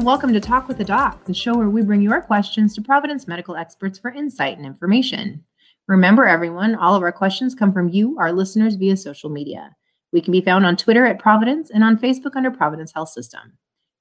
And welcome to Talk with the Doc, the show where we bring your questions to Providence medical experts for insight and information. Remember, everyone, all of our questions come from you, our listeners, via social media. We can be found on Twitter at Providence and on Facebook under Providence Health System.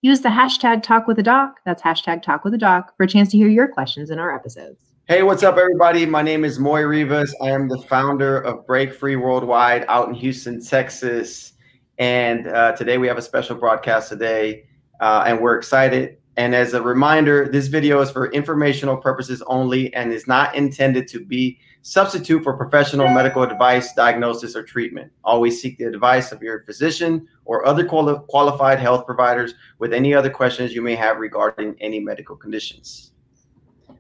Use the hashtag Talk with the Doc, that's hashtag Talk with the Doc, for a chance to hear your questions in our episodes. Hey, what's up, everybody? My name is Moy Rivas. I am the founder of Break Free Worldwide out in Houston, Texas. And uh, today we have a special broadcast today uh, and we're excited. And as a reminder, this video is for informational purposes only and is not intended to be substitute for professional medical advice, diagnosis, or treatment. Always seek the advice of your physician or other quali- qualified health providers with any other questions you may have regarding any medical conditions.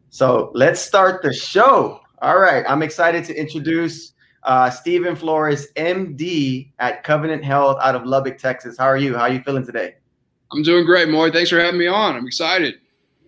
So let's start the show. All right, I'm excited to introduce uh, Stephen Flores, MD at Covenant Health out of Lubbock, Texas. How are you? How are you feeling today? I'm doing great, Moy. Thanks for having me on. I'm excited.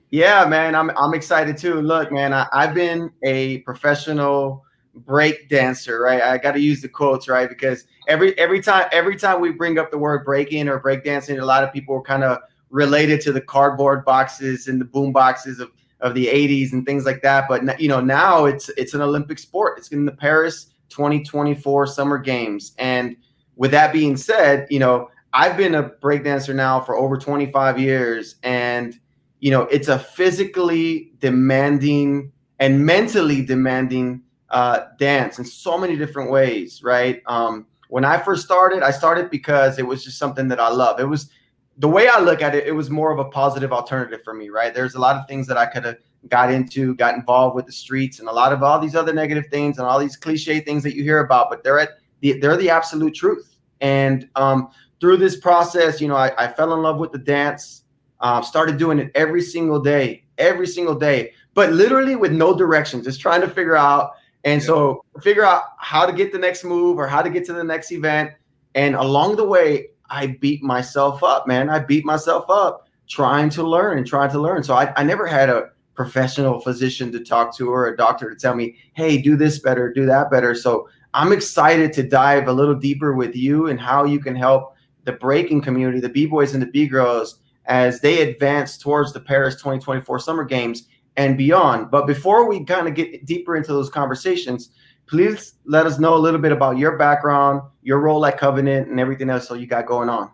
Yeah, man, I'm I'm excited too. Look, man, I, I've been a professional break dancer, right? I got to use the quotes, right? Because every every time every time we bring up the word breaking or break dancing, a lot of people are kind of related to the cardboard boxes and the boom boxes of of the 80s and things like that. But you know, now it's it's an Olympic sport. It's in the Paris 2024 Summer Games, and with that being said, you know, I've been a breakdancer now for over 25 years, and you know, it's a physically demanding and mentally demanding uh, dance in so many different ways, right? Um, when I first started, I started because it was just something that I love. It was the way I look at it, it was more of a positive alternative for me, right? There's a lot of things that I could have got into, got involved with the streets, and a lot of all these other negative things and all these cliche things that you hear about, but they're at the they're the absolute truth. And um, through this process, you know, I, I fell in love with the dance. Uh, started doing it every single day, every single day, but literally with no direction, just trying to figure out. And yeah. so figure out how to get the next move or how to get to the next event. And along the way, I beat myself up, man. I beat myself up trying to learn and trying to learn. So I, I never had a professional physician to talk to or a doctor to tell me, hey, do this better, do that better. So I'm excited to dive a little deeper with you and how you can help the breaking community, the B boys and the B girls, as they advance towards the Paris 2024 Summer Games and beyond. But before we kind of get deeper into those conversations, please let us know a little bit about your background, your role at Covenant, and everything else so you got going on.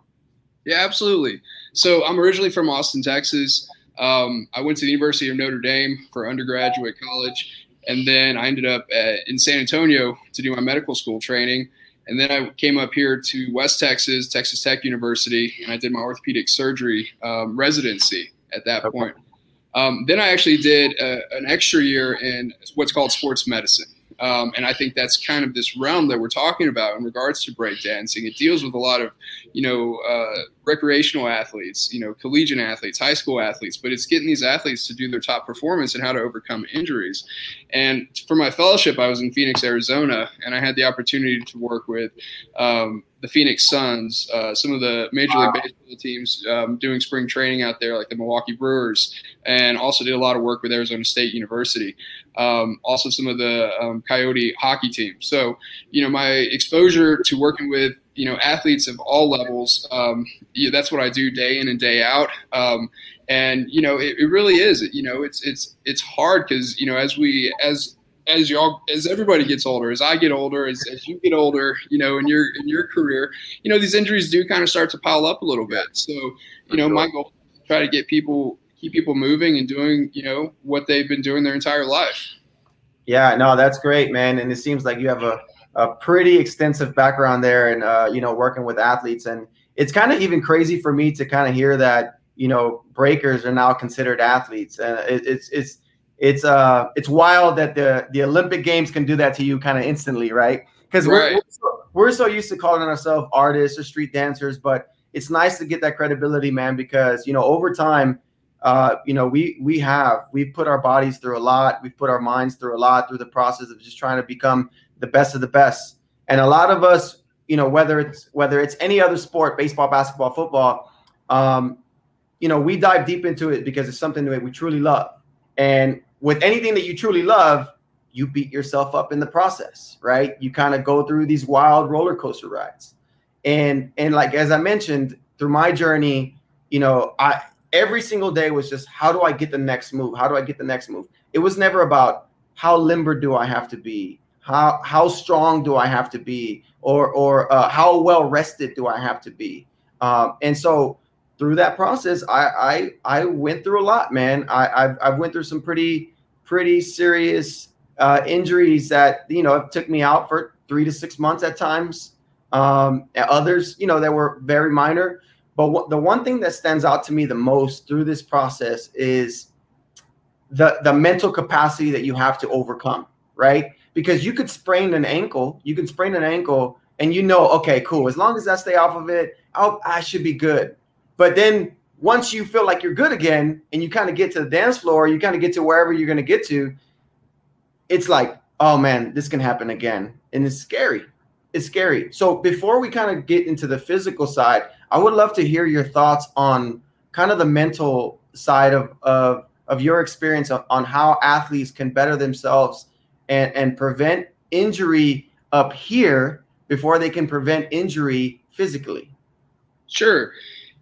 Yeah, absolutely. So I'm originally from Austin, Texas. Um, I went to the University of Notre Dame for undergraduate college, and then I ended up at, in San Antonio to do my medical school training. And then I came up here to West Texas, Texas Tech University, and I did my orthopedic surgery um, residency at that okay. point. Um, then I actually did a, an extra year in what's called sports medicine. Um, and I think that's kind of this realm that we're talking about in regards to breakdancing. It deals with a lot of, you know, uh, recreational athletes, you know, collegiate athletes, high school athletes, but it's getting these athletes to do their top performance and how to overcome injuries. And for my fellowship, I was in Phoenix, Arizona, and I had the opportunity to work with um, the Phoenix Suns, uh, some of the Major League Baseball teams um, doing spring training out there, like the Milwaukee Brewers, and also did a lot of work with Arizona State University. Um, also, some of the um, Coyote hockey teams. So, you know, my exposure to working with you know athletes of all levels, um, yeah, that's what I do day in and day out. Um, and you know, it, it really is. You know, it's it's it's hard because you know, as we as as y'all as everybody gets older as i get older as, as you get older you know in your in your career you know these injuries do kind of start to pile up a little bit. So you know my goal is to try to get people keep people moving and doing you know what they've been doing their entire life. Yeah no that's great man and it seems like you have a, a pretty extensive background there and uh, you know working with athletes and it's kind of even crazy for me to kind of hear that you know breakers are now considered athletes and it, it's it's it's uh it's wild that the the Olympic Games can do that to you kind of instantly, right? Because right. we're we're so, we're so used to calling ourselves artists or street dancers, but it's nice to get that credibility, man. Because you know over time, uh, you know we we have we've put our bodies through a lot, we've put our minds through a lot through the process of just trying to become the best of the best. And a lot of us, you know, whether it's whether it's any other sport, baseball, basketball, football, um, you know, we dive deep into it because it's something that we truly love. And with anything that you truly love, you beat yourself up in the process, right? You kind of go through these wild roller coaster rides. And and like as I mentioned, through my journey, you know, I every single day was just how do I get the next move? How do I get the next move? It was never about how limber do I have to be? How how strong do I have to be? Or or uh, how well rested do I have to be? Um, and so through that process, I I I went through a lot, man. I I've, I've went through some pretty pretty serious uh, injuries that you know took me out for three to six months at times. Um, others, you know, that were very minor. But the one thing that stands out to me the most through this process is the the mental capacity that you have to overcome, right? Because you could sprain an ankle, you can sprain an ankle, and you know, okay, cool. As long as I stay off of it, I'll, I should be good. But then once you feel like you're good again, and you kind of get to the dance floor, you kind of get to wherever you're going to get to, it's like, oh man, this can happen again, and it's scary. It's scary. So before we kind of get into the physical side, I would love to hear your thoughts on kind of the mental side of of, of your experience on how athletes can better themselves and, and prevent injury up here before they can prevent injury physically. Sure.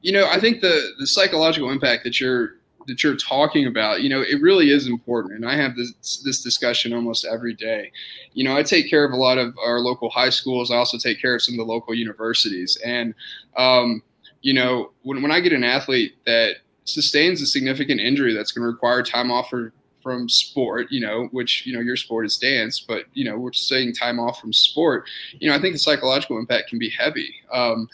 You know, I think the the psychological impact that you're that you're talking about, you know, it really is important. And I have this this discussion almost every day. You know, I take care of a lot of our local high schools. I also take care of some of the local universities. And um, you know, when when I get an athlete that sustains a significant injury that's going to require time off for from sport, you know, which, you know, your sport is dance, but, you know, we're saying time off from sport, you know, I think the psychological impact can be heavy. Um,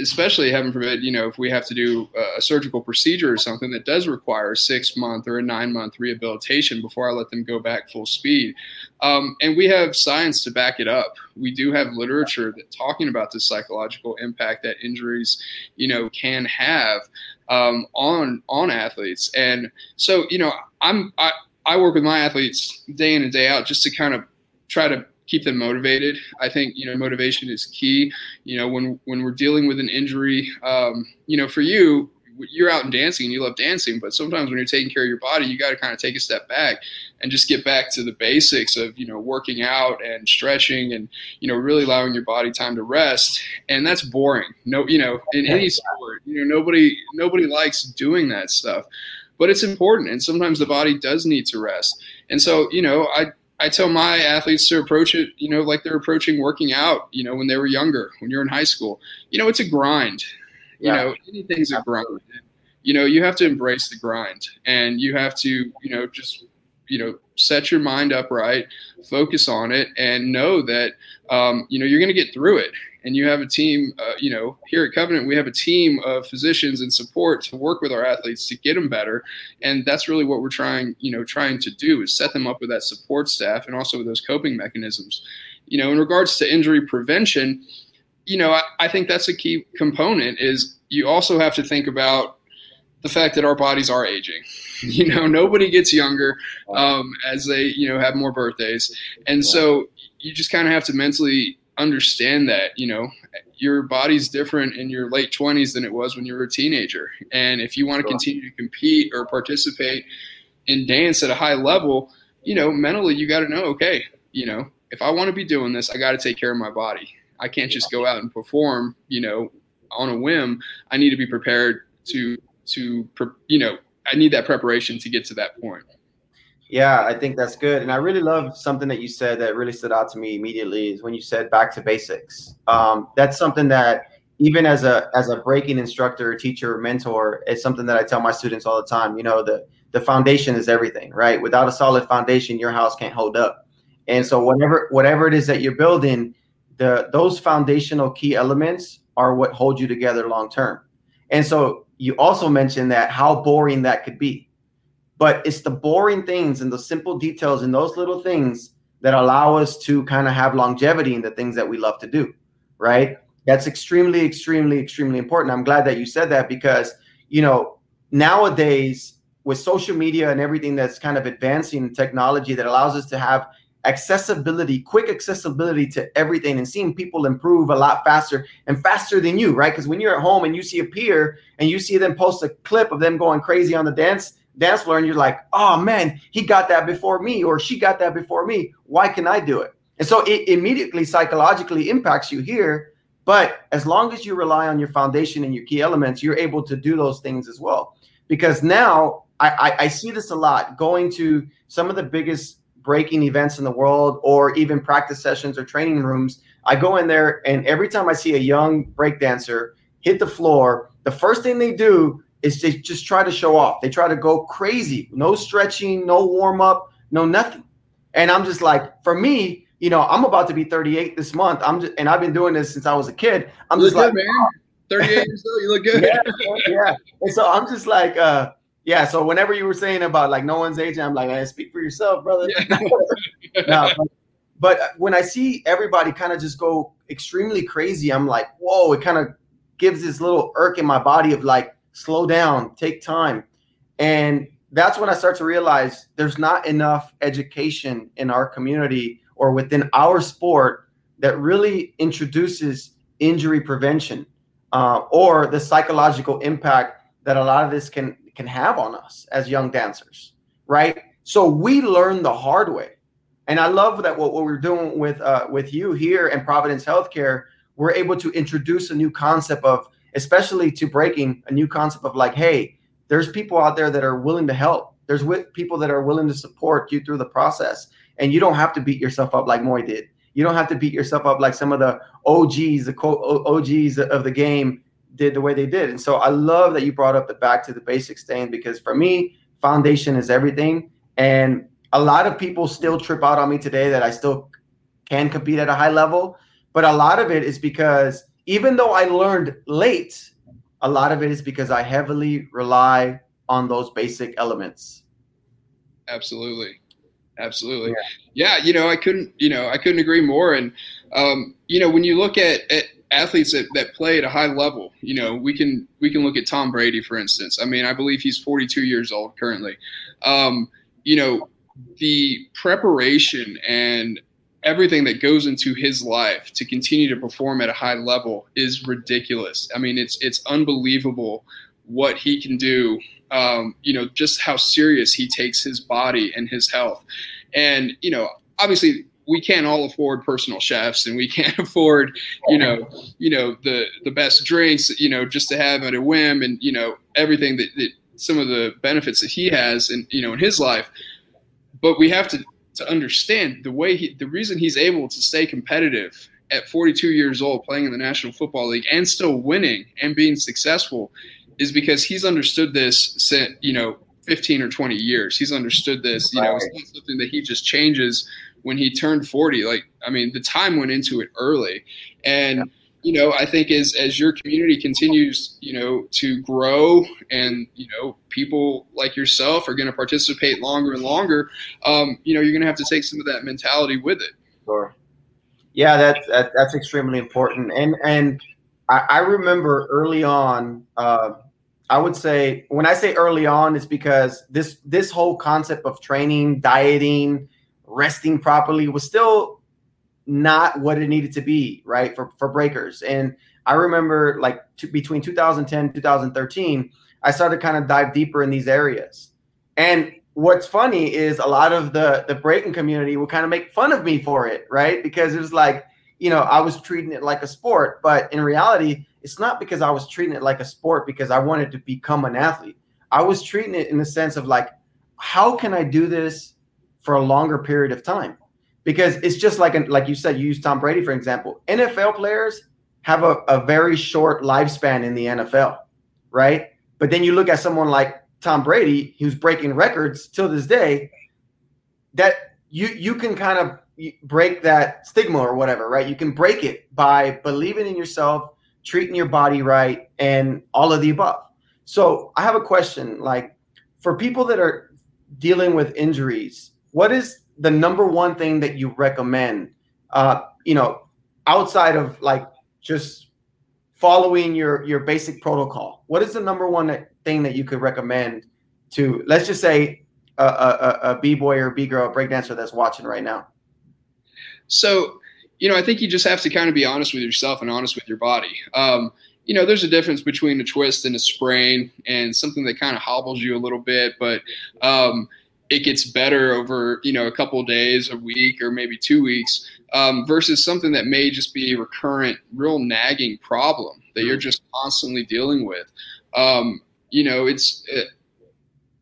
especially heaven forbid, you know, if we have to do a surgical procedure or something that does require a six month or a nine month rehabilitation before I let them go back full speed. Um, and we have science to back it up. We do have literature that talking about the psychological impact that injuries, you know, can have um, on on athletes. And so, you know, I'm I, I work with my athletes day in and day out just to kind of try to keep them motivated. I think you know motivation is key. You know when when we're dealing with an injury, um, you know for you you're out and dancing and you love dancing, but sometimes when you're taking care of your body, you got to kind of take a step back and just get back to the basics of you know working out and stretching and you know really allowing your body time to rest. And that's boring. No, you know in any sport, you know nobody nobody likes doing that stuff. But it's important, and sometimes the body does need to rest. And so, you know, I I tell my athletes to approach it, you know, like they're approaching working out, you know, when they were younger, when you're in high school. You know, it's a grind. You yeah. know, anything's a grind. You know, you have to embrace the grind and you have to, you know, just, you know, set your mind up right, focus on it, and know that, um, you know, you're going to get through it and you have a team, uh, you know, here at Covenant, we have a team of physicians and support to work with our athletes to get them better. And that's really what we're trying, you know, trying to do is set them up with that support staff and also with those coping mechanisms. You know, in regards to injury prevention, you know, I, I think that's a key component is you also have to think about the fact that our bodies are aging. You know, nobody gets younger um, as they, you know, have more birthdays. And so you just kind of have to mentally understand that you know your body's different in your late 20s than it was when you were a teenager. And if you want to continue to compete or participate in dance at a high level you know mentally you got to know okay you know if i want to be doing this i got to take care of my body. I can't just go out and perform you know on a whim. I need to be prepared to to you know i need that preparation to get to that point yeah, I think that's good. And I really love something that you said that really stood out to me immediately is when you said back to basics. Um, that's something that even as a as a breaking instructor, teacher, mentor, it's something that I tell my students all the time. You know, the the foundation is everything, right? Without a solid foundation, your house can't hold up. And so whatever whatever it is that you're building, the those foundational key elements are what hold you together long term. And so you also mentioned that how boring that could be but it's the boring things and the simple details and those little things that allow us to kind of have longevity in the things that we love to do, right? That's extremely, extremely, extremely important. I'm glad that you said that because, you know, nowadays with social media and everything that's kind of advancing technology that allows us to have accessibility, quick accessibility to everything and seeing people improve a lot faster and faster than you, right? Because when you're at home and you see a peer and you see them post a clip of them going crazy on the dance dance floor and you're like, oh man, he got that before me or she got that before me. Why can I do it? And so it immediately psychologically impacts you here. But as long as you rely on your foundation and your key elements, you're able to do those things as well. because now I, I, I see this a lot going to some of the biggest breaking events in the world or even practice sessions or training rooms. I go in there and every time I see a young breakdancer hit the floor, the first thing they do is they just try to show off. They try to go crazy. No stretching, no warm up, no nothing. And I'm just like, for me, you know, I'm about to be 38 this month. I'm just, and I've been doing this since I was a kid. I'm you just like, good, man. 38 years old, you look good. yeah, yeah. And so I'm just like, uh, yeah. So whenever you were saying about like no one's aging, I'm like, hey, speak for yourself, brother. Yeah. no, but, but when I see everybody kind of just go extremely crazy, I'm like, whoa! It kind of gives this little irk in my body of like, slow down, take time, and that's when I start to realize there's not enough education in our community or within our sport that really introduces injury prevention uh, or the psychological impact that a lot of this can can have on us as young dancers, right? So we learn the hard way, and I love that what, what we're doing with uh, with you here in Providence Healthcare, we're able to introduce a new concept of, especially to breaking a new concept of like, hey, there's people out there that are willing to help. There's people that are willing to support you through the process, and you don't have to beat yourself up like Moy did. You don't have to beat yourself up like some of the OGs, the quote OGs of the game did the way they did. And so I love that you brought up the back to the basics thing because for me, foundation is everything. And a lot of people still trip out on me today that I still can compete at a high level. But a lot of it is because even though I learned late, a lot of it is because I heavily rely on those basic elements. Absolutely. Absolutely. Yeah. yeah. you know, I couldn't, you know, I couldn't agree more. And, um, you know, when you look at, at athletes that, that play at a high level, you know, we can, we can look at Tom Brady, for instance. I mean, I believe he's 42 years old currently. Um, you know, the preparation and everything that goes into his life to continue to perform at a high level is ridiculous. I mean, it's, it's unbelievable what he can do um, you know, just how serious he takes his body and his health. And, you know, obviously we can't all afford personal chefs and we can't afford, you know, you know, the, the best drinks, you know, just to have at a whim and, you know, everything that, that some of the benefits that he has and, you know, in his life. But we have to, to understand the way he, the reason he's able to stay competitive at 42 years old playing in the National Football League and still winning and being successful is because he's understood this since you know 15 or 20 years. He's understood this. You know, it's not something that he just changes when he turned 40. Like, I mean, the time went into it early, and. You know, I think as as your community continues, you know, to grow, and you know, people like yourself are going to participate longer and longer. Um, you know, you're going to have to take some of that mentality with it. Sure. Yeah, that's that, that's extremely important, and and I, I remember early on. Uh, I would say when I say early on, it's because this this whole concept of training, dieting, resting properly was still not what it needed to be, right? For for breakers. And I remember like to, between 2010 2013, I started kind of dive deeper in these areas. And what's funny is a lot of the the breaking community will kind of make fun of me for it, right? Because it was like you know, I was treating it like a sport, but in reality, it's not because I was treating it like a sport because I wanted to become an athlete. I was treating it in the sense of like, how can I do this for a longer period of time? Because it's just like, an, like you said, you use Tom Brady, for example. NFL players have a, a very short lifespan in the NFL, right? But then you look at someone like Tom Brady, who's breaking records till this day, that you you can kind of break that stigma or whatever, right? You can break it by believing in yourself, treating your body right, and all of the above. So I have a question like for people that are dealing with injuries, what is the number one thing that you recommend? Uh, you know, outside of like just following your your basic protocol, what is the number one thing that you could recommend to let's just say a, a, a b boy or b girl breakdancer that's watching right now? So, you know, I think you just have to kind of be honest with yourself and honest with your body. Um, you know, there's a difference between a twist and a sprain and something that kind of hobbles you a little bit, but um, it gets better over, you know, a couple days, a week, or maybe two weeks um, versus something that may just be a recurrent, real nagging problem that you're mm-hmm. just constantly dealing with. Um, you know, it's, it,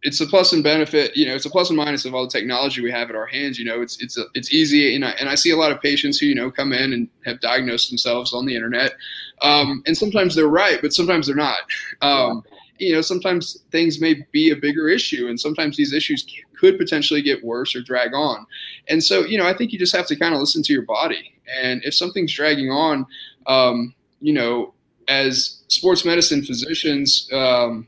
it's a plus and benefit. You know, it's a plus and minus of all the technology we have at our hands. You know, it's it's a, it's easy, and I, and I see a lot of patients who you know come in and have diagnosed themselves on the internet, um, and sometimes they're right, but sometimes they're not. Um, you know, sometimes things may be a bigger issue, and sometimes these issues could potentially get worse or drag on. And so, you know, I think you just have to kind of listen to your body, and if something's dragging on, um, you know, as sports medicine physicians, um,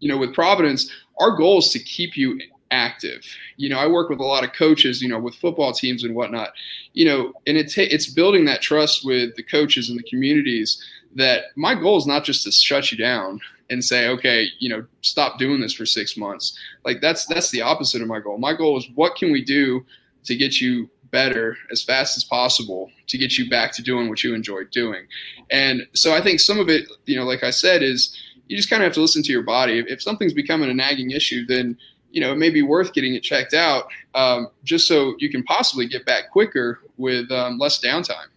you know, with Providence our goal is to keep you active. You know, I work with a lot of coaches, you know, with football teams and whatnot, you know, and it's, it's building that trust with the coaches and the communities that my goal is not just to shut you down and say, okay, you know, stop doing this for six months. Like that's that's the opposite of my goal. My goal is what can we do to get you better as fast as possible to get you back to doing what you enjoy doing. And so I think some of it, you know, like I said, is you just kind of have to listen to your body. If, if something's becoming a nagging issue, then you know it may be worth getting it checked out, um, just so you can possibly get back quicker with um, less downtime.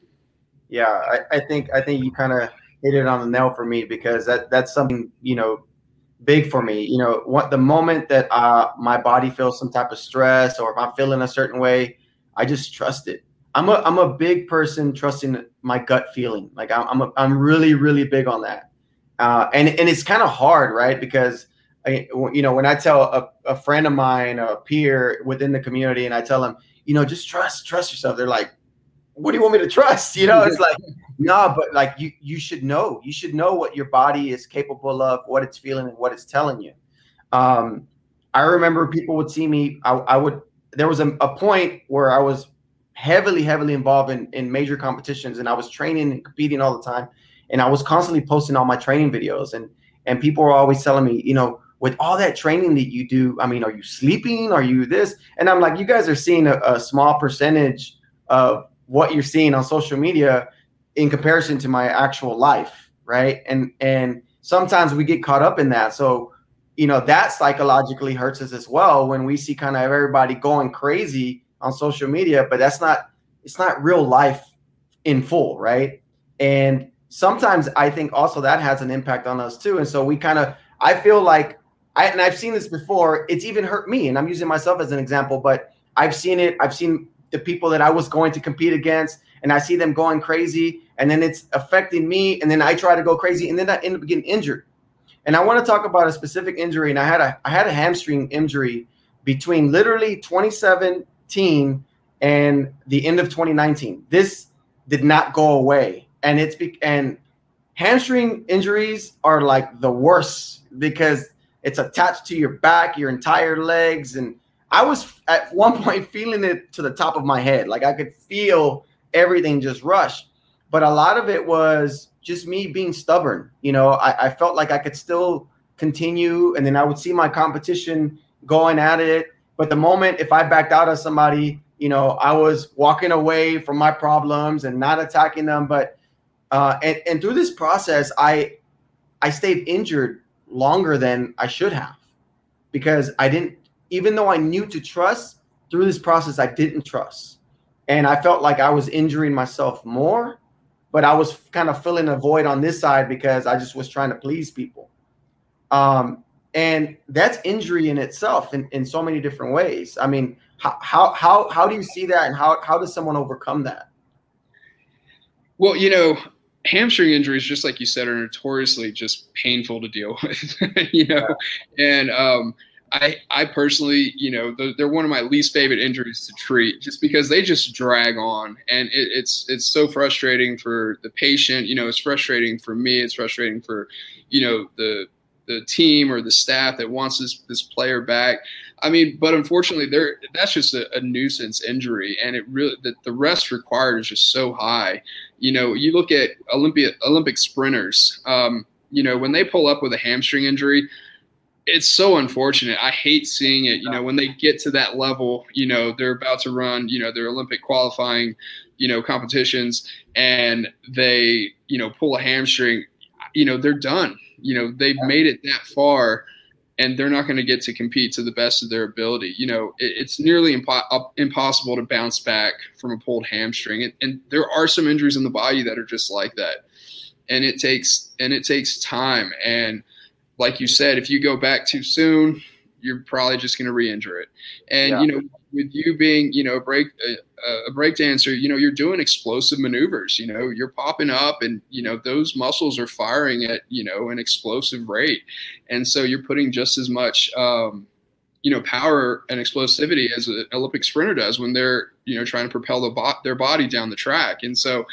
Yeah, I, I think I think you kind of hit it on the nail for me because that that's something you know big for me. You know, what the moment that uh, my body feels some type of stress or if I'm feeling a certain way, I just trust it. I'm a I'm a big person trusting my gut feeling. Like I'm I'm, a, I'm really really big on that. Uh, and and it's kind of hard, right? Because I, you know, when I tell a, a friend of mine, a peer within the community, and I tell them, you know, just trust, trust yourself. They're like, what do you want me to trust? You know, it's like, no, nah, but like you, you should know. You should know what your body is capable of, what it's feeling, and what it's telling you. Um, I remember people would see me. I, I would. There was a, a point where I was heavily, heavily involved in in major competitions, and I was training and competing all the time and I was constantly posting all my training videos, and and people were always telling me, you know, with all that training that you do, I mean, are you sleeping? Are you this? And I'm like, you guys are seeing a, a small percentage of what you're seeing on social media in comparison to my actual life, right? And and sometimes we get caught up in that. So, you know, that psychologically hurts us as well when we see kind of everybody going crazy on social media, but that's not it's not real life in full, right? And sometimes I think also that has an impact on us too. And so we kind of, I feel like, I, and I've seen this before, it's even hurt me. And I'm using myself as an example, but I've seen it. I've seen the people that I was going to compete against, and I see them going crazy, and then it's affecting me. And then I try to go crazy, and then I end up getting injured. And I want to talk about a specific injury. And I had a I had a hamstring injury between literally 2017 and the end of 2019. This did not go away and it's be- and hamstring injuries are like the worst because it's attached to your back, your entire legs, and I was at one point feeling it to the top of my head, like I could feel everything just rush. But a lot of it was just me being stubborn. You know, I, I felt like I could still continue, and then I would see my competition going at it. But the moment if I backed out of somebody, you know, I was walking away from my problems and not attacking them. But uh, and and through this process, I I stayed injured longer than I should have because I didn't. Even though I knew to trust, through this process, I didn't trust, and I felt like I was injuring myself more. But I was kind of filling a void on this side because I just was trying to please people. Um, and that's injury in itself in, in so many different ways. I mean, how, how how how do you see that, and how how does someone overcome that? Well, you know, hamstring injuries, just like you said, are notoriously just painful to deal with, you know. And um, I, I personally, you know, they're, one of my least favorite injuries to treat, just because they just drag on, and it, it's it's so frustrating for the patient. You know, it's frustrating for me. It's frustrating for, you know, the the team or the staff that wants this this player back. I mean, but unfortunately, there that's just a, a nuisance injury, and it really the, the rest required is just so high. You know, you look at Olympia Olympic sprinters. Um, you know, when they pull up with a hamstring injury, it's so unfortunate. I hate seeing it. You know, when they get to that level, you know, they're about to run, you know, their Olympic qualifying, you know, competitions, and they, you know, pull a hamstring. You know, they're done. You know, they've made it that far and they're not going to get to compete to the best of their ability. You know, it, it's nearly impo- impossible to bounce back from a pulled hamstring, and, and, there are some injuries in the body that are just like that, and it takes and it takes time. And like you said, if you go back too soon, you're probably just going to re-injure it. And Yeah. you know, with you being you know a break a, a break dancer, you know you're doing explosive maneuvers. You know you're popping up, and you know those muscles are firing at you know an explosive rate, and so you're putting just as much. Um, you know, power and explosivity as an Olympic sprinter does when they're, you know, trying to propel the bo- their body down the track. And so,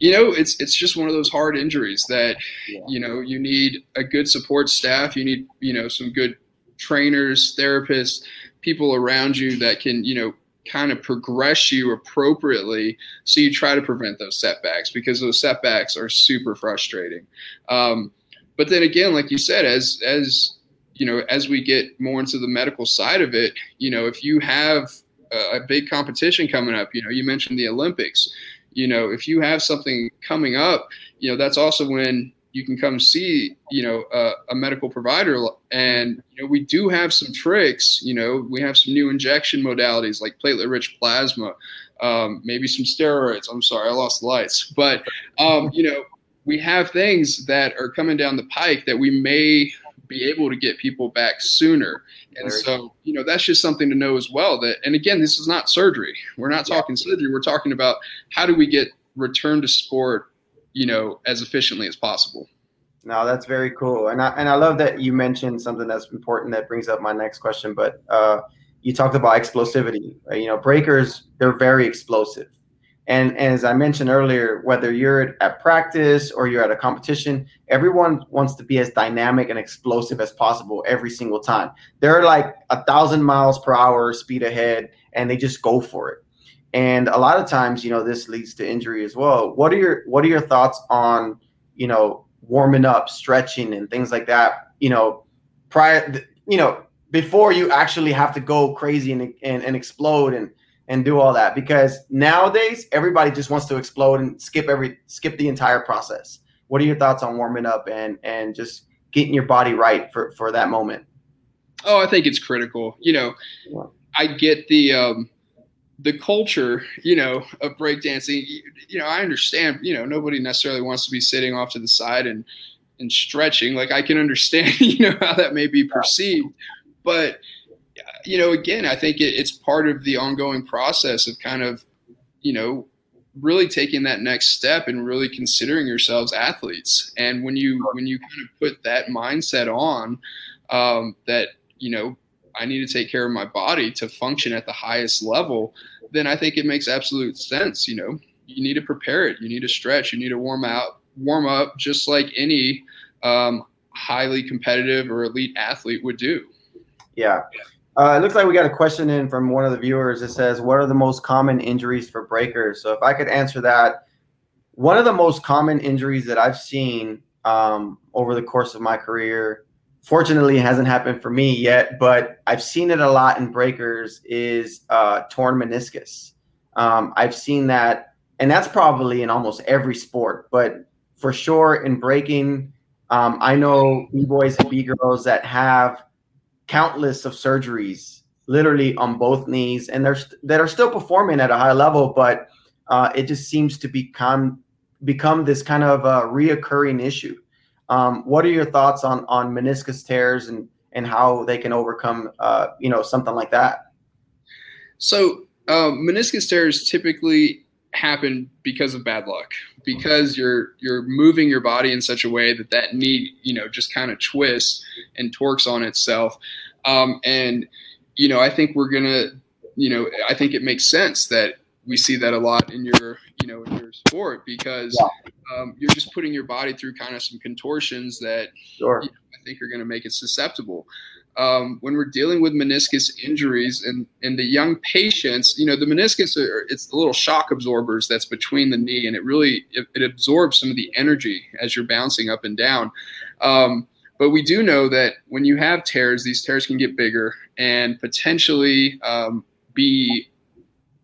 you know, it's it's just one of those hard injuries that Yeah. you know you need a good support staff. You need you know some good trainers, therapists, people around you that can you know kind of progress you appropriately so you try to prevent those setbacks because those setbacks are super frustrating um, but then again like you said as as you know as we get more into the medical side of it you know if you have a, a big competition coming up you know you mentioned the olympics you know if you have something coming up you know that's also when you can come see you know a, a medical provider. And you know we do have some tricks you know we have some new injection modalities like platelet rich plasma um, maybe some steroids. I'm sorry i lost the lights. But um, you know we have things that are coming down the pike that we may be able to get people back sooner. And so you know that's just something to know as well that and again this is not surgery. We're not talking surgery. We're talking about how do we get return to sport you know as efficiently as possible. No, that's very cool, and I and I love that you mentioned something that's important that brings up my next question. But uh, you talked about explosivity. You know, breakers they're very explosive, and, and as I mentioned earlier, whether you're at practice or you're at a competition, everyone wants to be as dynamic and explosive as possible every single time. They're like a thousand miles per hour speed ahead, and they just go for it. And a lot of times, you know, this leads to injury as well. What are your What are your thoughts on you know warming up, stretching, and things like that. You know, prior, you know, before you actually have to go crazy and and, and explode and and do all that because nowadays everybody just wants to explode and skip every skip the entire process. What are your thoughts on warming up and and just getting your body right for for that moment? Oh, I think it's critical. You know, Yeah. I get the um, the culture, you know, of breakdancing. You, you know, I understand. You know, nobody necessarily wants to be sitting off to the side and and stretching. Like I can understand, you know, how that may be perceived, but you know, again, I think it, it's part of the ongoing process of kind of, you know, really taking that next step and really considering yourselves athletes. And when you when you kind of put that mindset on, um, that you know I need to take care of my body to function at the highest level, then I think it makes absolute sense. You know, you need to prepare it. You need to stretch. You need to warm out, warm up, just like any um, highly competitive or elite athlete would do. Yeah. Uh, it looks like we got a question in from one of the viewers. It says, "What are the most common injuries for breakers?" So if I could answer that, one of the most common injuries that I've seen um, over the course of my career, fortunately, it hasn't happened for me yet, but I've seen it a lot in breakers. Is uh, torn meniscus. Um, I've seen that, and that's probably in almost every sport, but for sure in breaking, um, I know b boys and b girls that have countless of surgeries literally on both knees and they're st- that are still performing at a high level but uh, it just seems to become become this kind of reoccurring issue. Um, what are your thoughts on on meniscus tears and and how they can overcome uh, you know something like that? So um, meniscus tears typically happen because of bad luck, because you're you're moving your body in such a way that that knee, you know, just kind of twists and torques on itself. Um, and you know, I think we're gonna, you know, I think it makes sense that we see that a lot in your, you know, in your sport because um, you're just putting your body through kind of some contortions that sure I think are going to make it susceptible. Um, when we're dealing with meniscus injuries and in the young patients, you know, the meniscus are, it's the little shock absorbers that's between the knee, and it really it, it absorbs some of the energy as you're bouncing up and down. Um, but we do know that when you have tears, these tears can get bigger and potentially um, be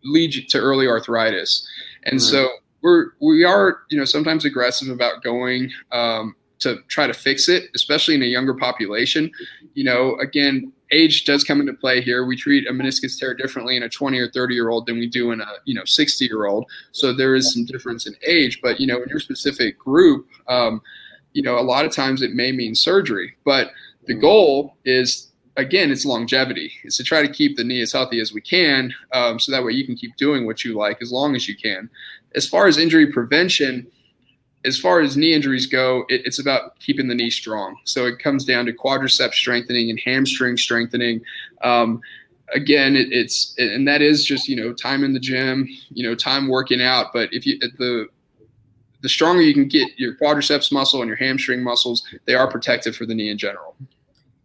lead to early arthritis. And Mhm. so we're we are you know sometimes aggressive about going um, to try to fix it, especially in a younger population. You know, again, age does come into play here. We treat a meniscus tear differently in a 20 or 30 year old than we do in a you know 60 year old. So there is some difference in age, but you know, in your specific group, um, you know, a lot of times it may mean surgery, but the goal is again, it's longevity. It's to try to keep the knee as healthy as we can, um, so that way you can keep doing what you like as long as you can. As far as injury prevention, as far as knee injuries go, it, it's about keeping the knee strong. So it comes down to quadricep strengthening and hamstring strengthening. Um, again, it, it's and that is just you know time in the gym, you know time working out. But if you the the stronger you can get your quadriceps muscle and your hamstring muscles, they are protective for the knee in general.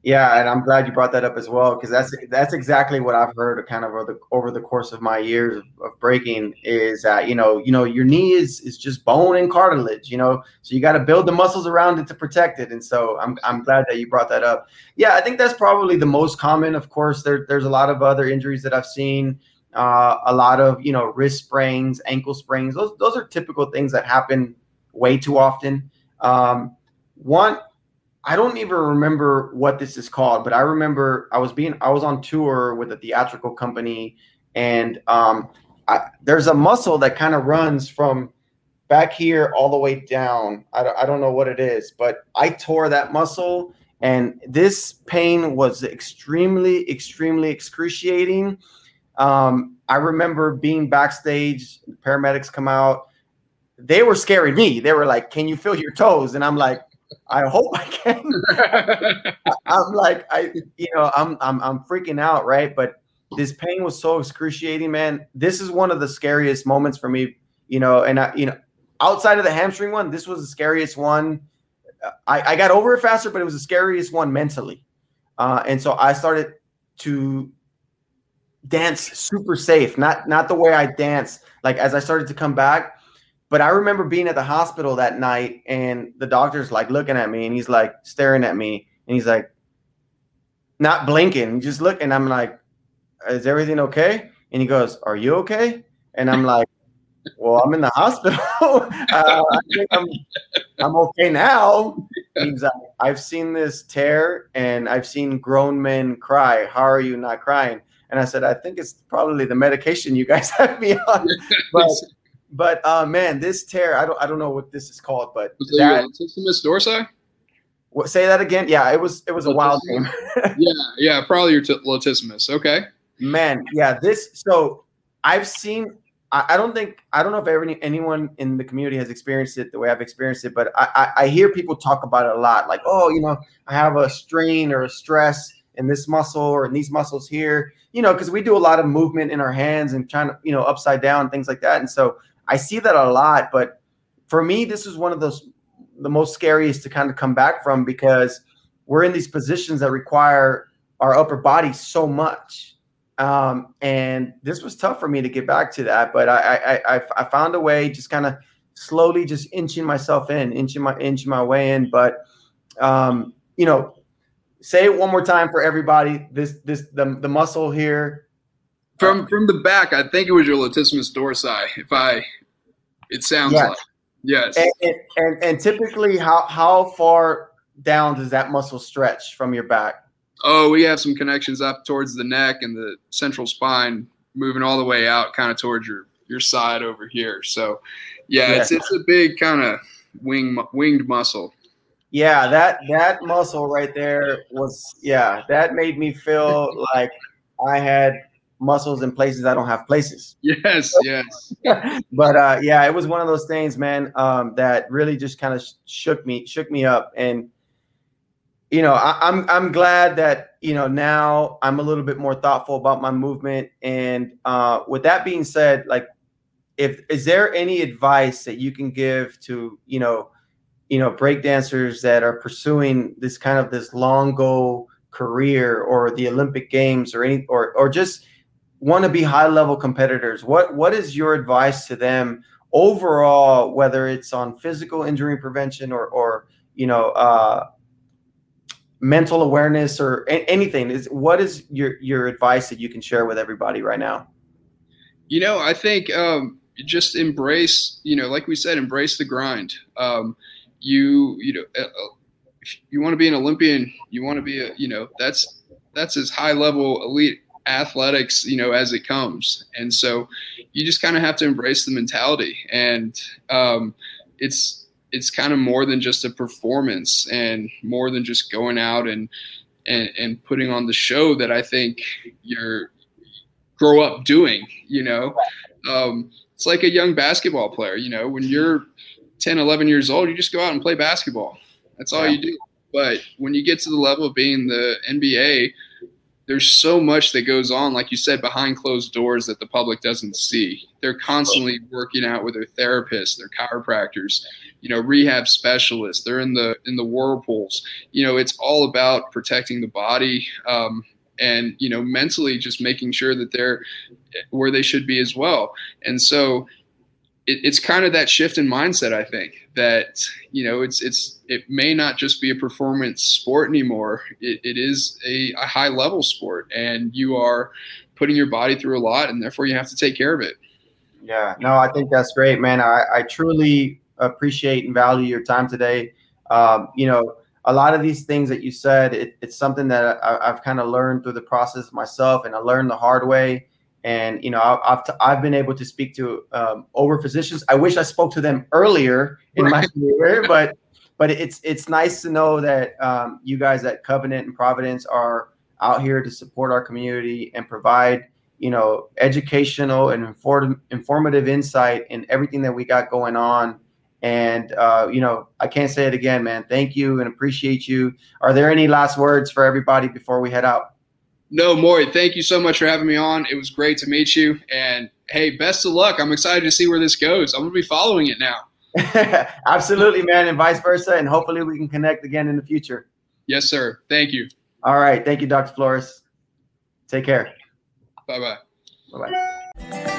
Yeah, and I'm glad you brought that up as well because that's that's exactly what I've heard kind of over the over the course of my years of, of breaking is that you know you know your knee is is just bone and cartilage, you know, so you got to build the muscles around it to protect it. And so I'm I'm glad that you brought that up. Yeah, I think that's probably the most common. Of course, there there's a lot of other injuries that I've seen. Uh, a lot of you know wrist sprains, ankle sprains. Those those are typical things that happen way too often. Um, one I don't even remember what this is called, but I remember I was being I was on tour with a theatrical company, and um, I, there's a muscle that kind of runs from back here all the way down. I don't, I don't know what it is, but I tore that muscle, and this pain was extremely, extremely excruciating. Um, I remember being backstage, paramedics come out. They were scaring me. They were like, "Can you feel your toes?" And I'm like, I hope I can. I'm like, I, you know, I'm, I'm, I'm freaking out, right? But this pain was so excruciating, man. This is one of the scariest moments for me, you know. And I, you know, outside of the hamstring one, this was the scariest one. I, I got over it faster, but it was the scariest one mentally. Uh, and so I started to dance super safe, not not the way I dance. Like as I started to come back, but I remember being at the hospital that night and the doctor's like looking at me and he's like staring at me and he's like not blinking, just look. And I'm like, is everything okay? And he goes, Are you okay? And I'm like, Well, I'm in the hospital. uh, I think I'm, I'm okay now. He's like, I've seen this tear and I've seen grown men cry. How are you not crying? And I said, I think it's probably the medication you guys have me on. But but uh, man, this tear, I don't I don't know what this is called, but was that latissimus dorsi? What say that again? Yeah, it was it was a wild game. yeah, yeah, probably your t- latissimus. Okay. Man, yeah, this so I've seen I, I don't think I don't know if anyone in the community has experienced it the way I've experienced it, but I, I, I hear people talk about it a lot, like, oh, you know, I have a strain or a stress in this muscle or in these muscles here, you know, because we do a lot of movement in our hands and trying to, you know, upside down, things like that. And so I see that a lot, but for me, this is one of those the most scariest to kind of come back from because we're in these positions that require our upper body so much. Um, and this was tough for me to get back to that, but I I, I, I found a way, just kind of slowly, just inching myself in, inching my inching my way in. But um, you know, say it one more time for everybody. This this the the muscle here. From from the back, I think it was your latissimus dorsi. If I it sounds yes. like yes. And, and, and typically, how how far down does that muscle stretch from your back? Oh, we have some connections up towards the neck and the central spine, moving all the way out, kind of towards your your side over here. So, yeah, yes. it's it's a big kind of wing winged muscle. Yeah, that that muscle right there was yeah, that made me feel like I had muscles in places I don't have places. Yes, yes. but uh, yeah, it was one of those things, man, um, that really just kind of shook me, shook me up. And you know, I, I'm I'm glad that you know now I'm a little bit more thoughtful about my movement. And uh, with that being said, like, if is there any advice that you can give to you know, you know, break dancers that are pursuing this kind of this long goal career or the Olympic Games or any or or just want to be high level competitors what what is your advice to them overall whether it's on physical injury prevention or or you know uh, mental awareness or a- anything? Is what is your your advice that you can share with everybody right now? You know i think um, just embrace you know like we said embrace the grind. Um, you you know uh, uh you want to be an olympian you want to be a you know that's that's as high level elite athletics, you know, as it comes. And so you just kind of have to embrace the mentality. And um, it's it's kind of more than just a performance and more than just going out and and, and putting on the show that I think you're grow up doing, you know. Um, it's like a young basketball player, you know, when you're 10, 11 years old, you just go out and play basketball. That's all yeah. you do. But when you get to the level of being the NBA, there's so much that goes on, like you said, behind closed doors that the public doesn't see. They're constantly working out with their therapists, their chiropractors, you know, rehab specialists. They're in the in the whirlpools. You know, it's all about protecting the body um, and you know mentally just making sure that they're where they should be as well. And so it, it's kind of that shift in mindset. I think that you know it's it's it may not just be a performance sport anymore. It, it is a, a high level sport, and you are putting your body through a lot, and therefore you have to take care of it. Yeah, no, I think that's great, man. I, I truly appreciate and value your time today. Um, you know, a lot of these things that you said, it, it's something that I, have kind of learned through the process myself, and I learned the hard way. And you know, I, have t- I've been able to speak to um, over physicians. I wish I spoke to them earlier in my career, but but it's it's nice to know that um, you guys at Covenant and Providence are out here to support our community and provide you know educational and inform- informative insight in everything that we got going on and uh, you know, I can't say it again, man. Thank you and appreciate you. Are there any last words for everybody before we head out? No, Maury, thank you so much for having me on. It was great to meet you. And hey, best of luck. I'm excited to see where this goes. I'm gonna be following it now. Absolutely, man, and vice versa. And hopefully we can connect again in the future. Yes, sir. Thank you. All right. Thank you, Dr. Florence. Take care. Bye bye. Bye bye.